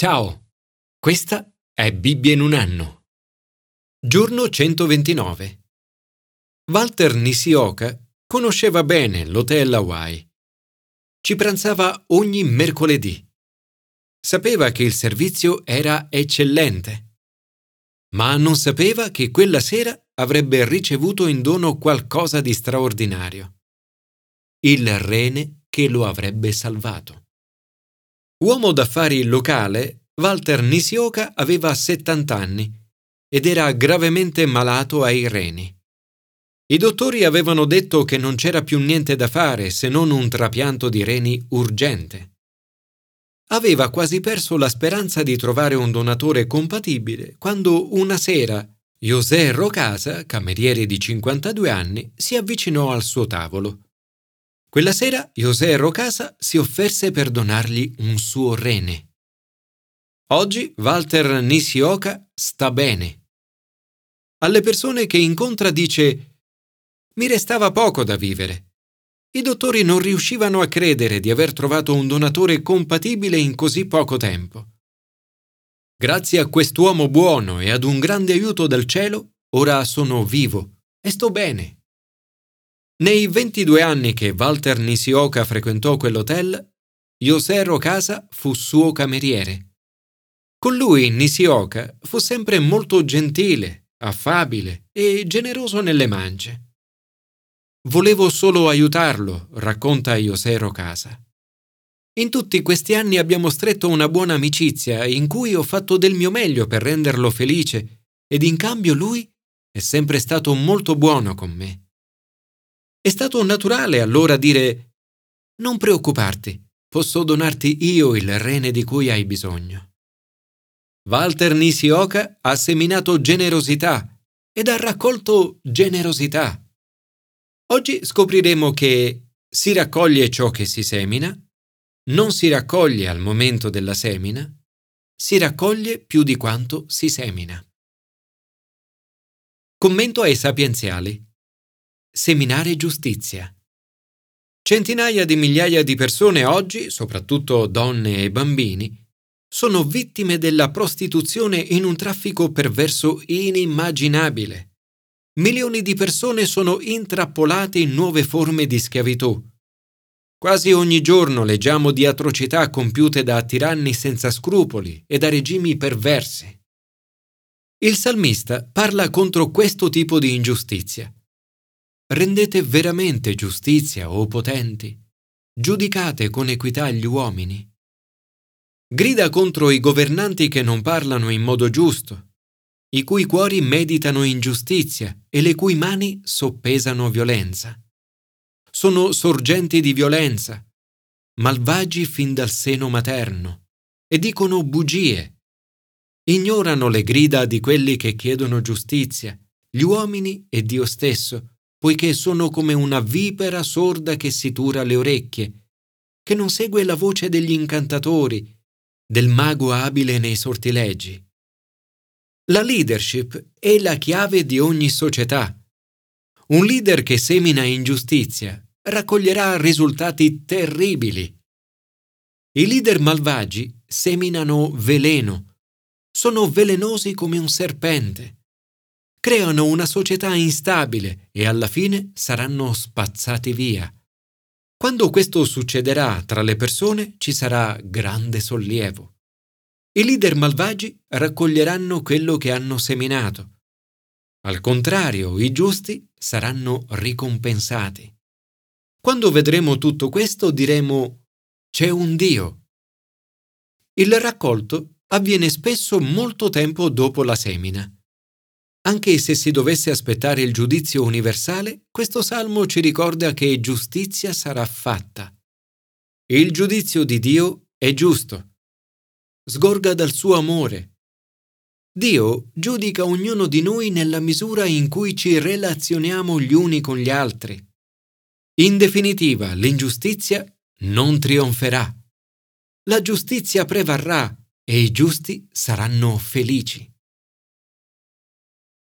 Ciao, questa è Bibbia in un anno. Giorno 129. Walter Nisioka conosceva bene l'hotel Hawaii. Ci pranzava ogni mercoledì. Sapeva che il servizio era eccellente, ma non sapeva che quella sera avrebbe ricevuto in dono qualcosa di straordinario. Il rene che lo avrebbe salvato. Uomo d'affari locale, Walter Nisioka aveva 70 anni ed era gravemente malato ai reni. I dottori avevano detto che non c'era più niente da fare se non un trapianto di reni urgente. Aveva quasi perso la speranza di trovare un donatore compatibile quando una sera José Rocasa, cameriere di 52 anni, si avvicinò al suo tavolo. Quella sera José Rocasa si offerse per donargli un suo rene. Oggi Walter Nisioka sta bene. Alle persone che incontra dice Mi restava poco da vivere. I dottori non riuscivano a credere di aver trovato un donatore compatibile in così poco tempo. Grazie a quest'uomo buono e ad un grande aiuto del cielo, ora sono vivo e sto bene. Nei 22 anni che Walter Nisioka frequentò quell'hotel, Yosero Casa fu suo cameriere. Con lui Nisioka fu sempre molto gentile, affabile e generoso nelle mance. Volevo solo aiutarlo, racconta Yosero Casa. In tutti questi anni abbiamo stretto una buona amicizia in cui ho fatto del mio meglio per renderlo felice ed in cambio lui è sempre stato molto buono con me. È stato naturale allora dire Non preoccuparti, posso donarti io il rene di cui hai bisogno. Walter Nisioka ha seminato generosità ed ha raccolto generosità. Oggi scopriremo che si raccoglie ciò che si semina, non si raccoglie al momento della semina, si raccoglie più di quanto si semina. Commento ai sapienziali seminare giustizia. Centinaia di migliaia di persone oggi, soprattutto donne e bambini, sono vittime della prostituzione in un traffico perverso inimmaginabile. Milioni di persone sono intrappolate in nuove forme di schiavitù. Quasi ogni giorno leggiamo di atrocità compiute da tiranni senza scrupoli e da regimi perversi. Il salmista parla contro questo tipo di ingiustizia Rendete veramente giustizia, o potenti. Giudicate con equità gli uomini. Grida contro i governanti che non parlano in modo giusto, i cui cuori meditano ingiustizia e le cui mani soppesano violenza. Sono sorgenti di violenza, malvagi fin dal seno materno, e dicono bugie. Ignorano le grida di quelli che chiedono giustizia, gli uomini e Dio stesso, poiché sono come una vipera sorda che si tura le orecchie, che non segue la voce degli incantatori, del mago abile nei sortilegi. La leadership è la chiave di ogni società. Un leader che semina ingiustizia raccoglierà risultati terribili. I leader malvagi seminano veleno, sono velenosi come un serpente creano una società instabile e alla fine saranno spazzati via. Quando questo succederà tra le persone ci sarà grande sollievo. I leader malvagi raccoglieranno quello che hanno seminato. Al contrario, i giusti saranno ricompensati. Quando vedremo tutto questo diremo c'è un Dio. Il raccolto avviene spesso molto tempo dopo la semina. Anche se si dovesse aspettare il giudizio universale, questo salmo ci ricorda che giustizia sarà fatta. Il giudizio di Dio è giusto. Sgorga dal suo amore. Dio giudica ognuno di noi nella misura in cui ci relazioniamo gli uni con gli altri. In definitiva, l'ingiustizia non trionferà. La giustizia prevarrà e i giusti saranno felici.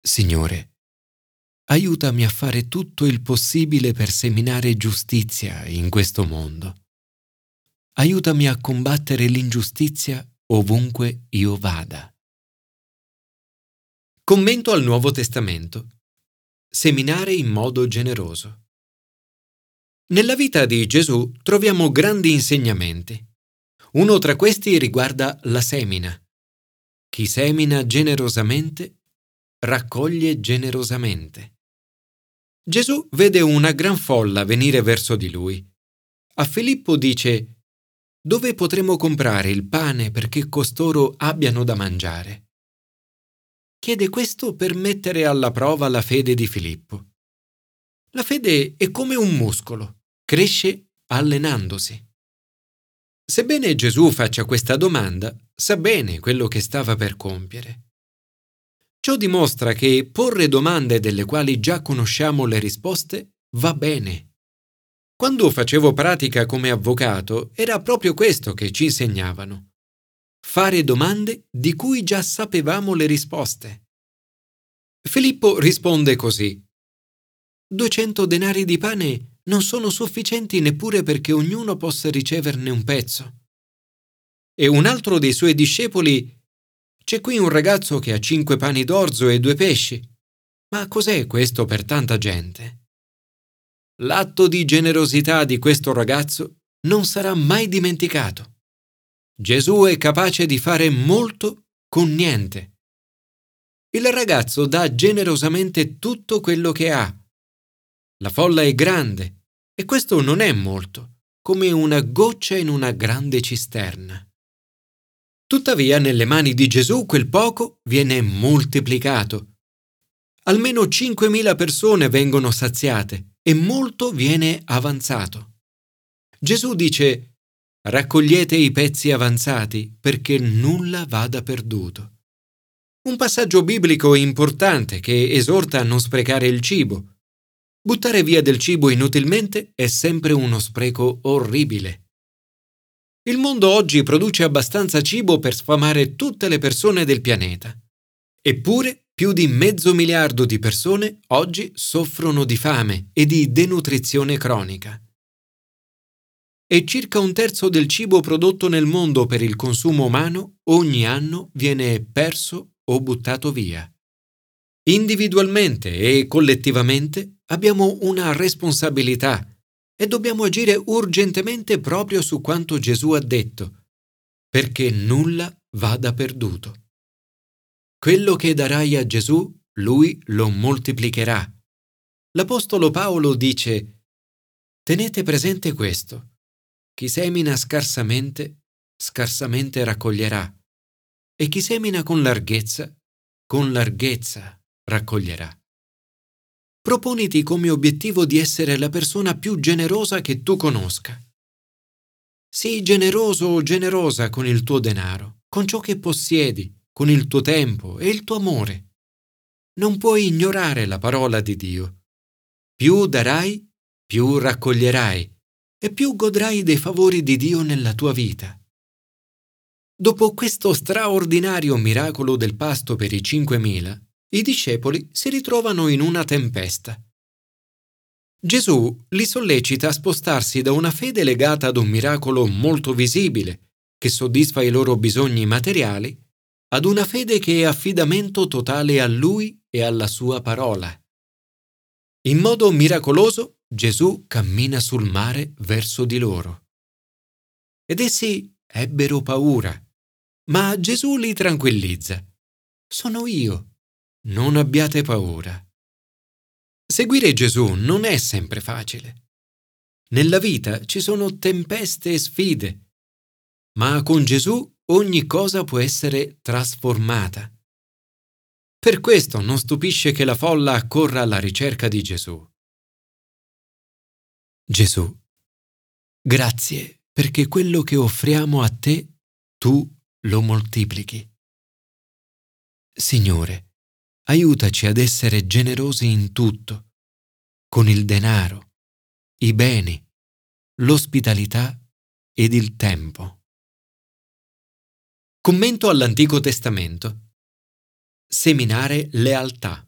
Signore, aiutami a fare tutto il possibile per seminare giustizia in questo mondo. Aiutami a combattere l'ingiustizia ovunque io vada. Commento al Nuovo Testamento. Seminare in modo generoso. Nella vita di Gesù troviamo grandi insegnamenti. Uno tra questi riguarda la semina. Chi semina generosamente raccoglie generosamente. Gesù vede una gran folla venire verso di lui. A Filippo dice Dove potremo comprare il pane perché costoro abbiano da mangiare? Chiede questo per mettere alla prova la fede di Filippo. La fede è come un muscolo, cresce allenandosi. Sebbene Gesù faccia questa domanda, sa bene quello che stava per compiere. Ciò dimostra che porre domande delle quali già conosciamo le risposte va bene. Quando facevo pratica come avvocato era proprio questo che ci insegnavano fare domande di cui già sapevamo le risposte. Filippo risponde così. 200 denari di pane non sono sufficienti neppure perché ognuno possa riceverne un pezzo. E un altro dei suoi discepoli c'è qui un ragazzo che ha cinque pani d'orzo e due pesci. Ma cos'è questo per tanta gente? L'atto di generosità di questo ragazzo non sarà mai dimenticato. Gesù è capace di fare molto con niente. Il ragazzo dà generosamente tutto quello che ha. La folla è grande e questo non è molto, come una goccia in una grande cisterna. Tuttavia nelle mani di Gesù quel poco viene moltiplicato. Almeno 5.000 persone vengono saziate e molto viene avanzato. Gesù dice Raccogliete i pezzi avanzati perché nulla vada perduto. Un passaggio biblico importante che esorta a non sprecare il cibo. Buttare via del cibo inutilmente è sempre uno spreco orribile. Il mondo oggi produce abbastanza cibo per sfamare tutte le persone del pianeta. Eppure più di mezzo miliardo di persone oggi soffrono di fame e di denutrizione cronica e circa un terzo del cibo prodotto nel mondo per il consumo umano ogni anno viene perso o buttato via. Individualmente e collettivamente abbiamo una responsabilità e dobbiamo agire urgentemente proprio su quanto Gesù ha detto, perché nulla vada perduto. Quello che darai a Gesù, lui lo moltiplicherà. L'Apostolo Paolo dice, tenete presente questo. Chi semina scarsamente, scarsamente raccoglierà, e chi semina con larghezza, con larghezza raccoglierà. Proponiti come obiettivo di essere la persona più generosa che tu conosca. Sii generoso o generosa con il tuo denaro, con ciò che possiedi, con il tuo tempo e il tuo amore. Non puoi ignorare la parola di Dio. Più darai, più raccoglierai e più godrai dei favori di Dio nella tua vita. Dopo questo straordinario miracolo del pasto per i cinquemila, i discepoli si ritrovano in una tempesta. Gesù li sollecita a spostarsi da una fede legata ad un miracolo molto visibile, che soddisfa i loro bisogni materiali, ad una fede che è affidamento totale a Lui e alla Sua parola. In modo miracoloso Gesù cammina sul mare verso di loro. Ed essi ebbero paura, ma Gesù li tranquillizza. Sono io, non abbiate paura. Seguire Gesù non è sempre facile. Nella vita ci sono tempeste e sfide, ma con Gesù ogni cosa può essere trasformata. Per questo non stupisce che la folla accorra alla ricerca di Gesù. Gesù, grazie perché quello che offriamo a te, tu lo moltiplichi. Signore, aiutaci ad essere generosi in tutto, con il denaro, i beni, l'ospitalità ed il tempo. Commento all'Antico Testamento. Seminare lealtà.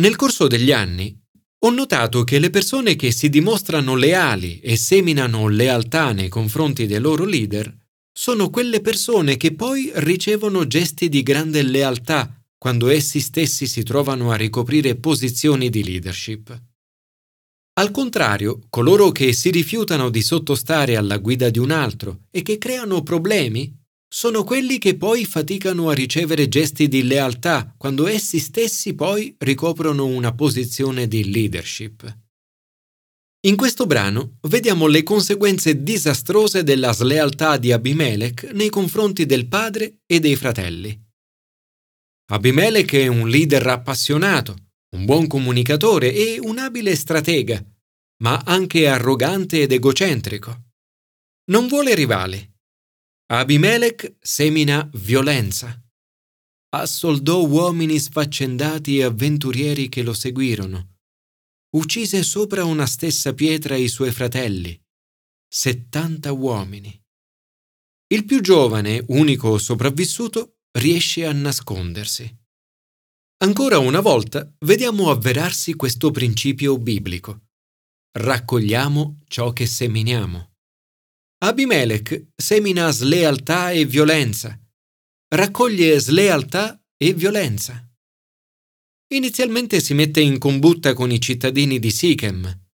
Nel corso degli anni ho notato che le persone che si dimostrano leali e seminano lealtà nei confronti dei loro leader sono quelle persone che poi ricevono gesti di grande lealtà quando essi stessi si trovano a ricoprire posizioni di leadership. Al contrario, coloro che si rifiutano di sottostare alla guida di un altro e che creano problemi sono quelli che poi faticano a ricevere gesti di lealtà quando essi stessi poi ricoprono una posizione di leadership. In questo brano vediamo le conseguenze disastrose della slealtà di Abimelech nei confronti del padre e dei fratelli. Abimelech è un leader appassionato, un buon comunicatore e un abile stratega, ma anche arrogante ed egocentrico. Non vuole rivali. Abimelech semina violenza. Assoldò uomini sfaccendati e avventurieri che lo seguirono. Uccise sopra una stessa pietra i suoi fratelli, settanta uomini. Il più giovane, unico sopravvissuto, riesce a nascondersi. Ancora una volta vediamo avverarsi questo principio biblico. Raccogliamo ciò che seminiamo. Abimelech semina slealtà e violenza. Raccoglie slealtà e violenza. Inizialmente si mette in combutta con i cittadini di Sichem,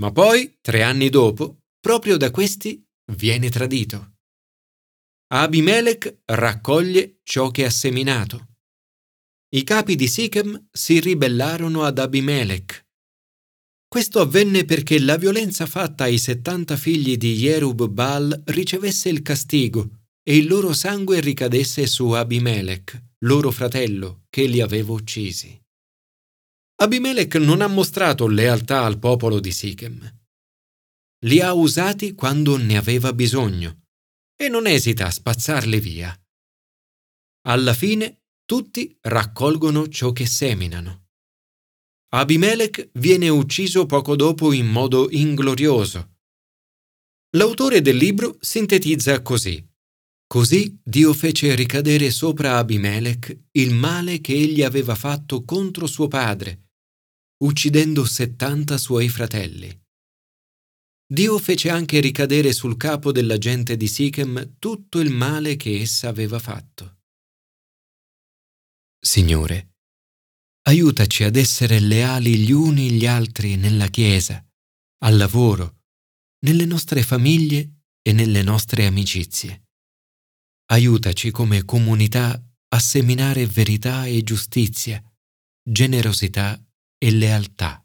ma poi, tre anni dopo, proprio da questi viene tradito. Abimelech raccoglie ciò che ha seminato. I capi di Sichem si ribellarono ad Abimelech. Questo avvenne perché la violenza fatta ai settanta figli di Yerub Baal ricevesse il castigo e il loro sangue ricadesse su Abimelech, loro fratello, che li aveva uccisi. Abimelech non ha mostrato lealtà al popolo di Sichem. Li ha usati quando ne aveva bisogno e non esita a spazzarli via. Alla fine tutti raccolgono ciò che seminano. Abimelech viene ucciso poco dopo in modo inglorioso. L'autore del libro sintetizza così. Così Dio fece ricadere sopra Abimelech il male che egli aveva fatto contro suo padre, uccidendo settanta suoi fratelli. Dio fece anche ricadere sul capo della gente di Sichem tutto il male che essa aveva fatto. Signore, aiutaci ad essere leali gli uni gli altri nella Chiesa, al lavoro, nelle nostre famiglie e nelle nostre amicizie. Aiutaci come comunità a seminare verità e giustizia, generosità e lealtà.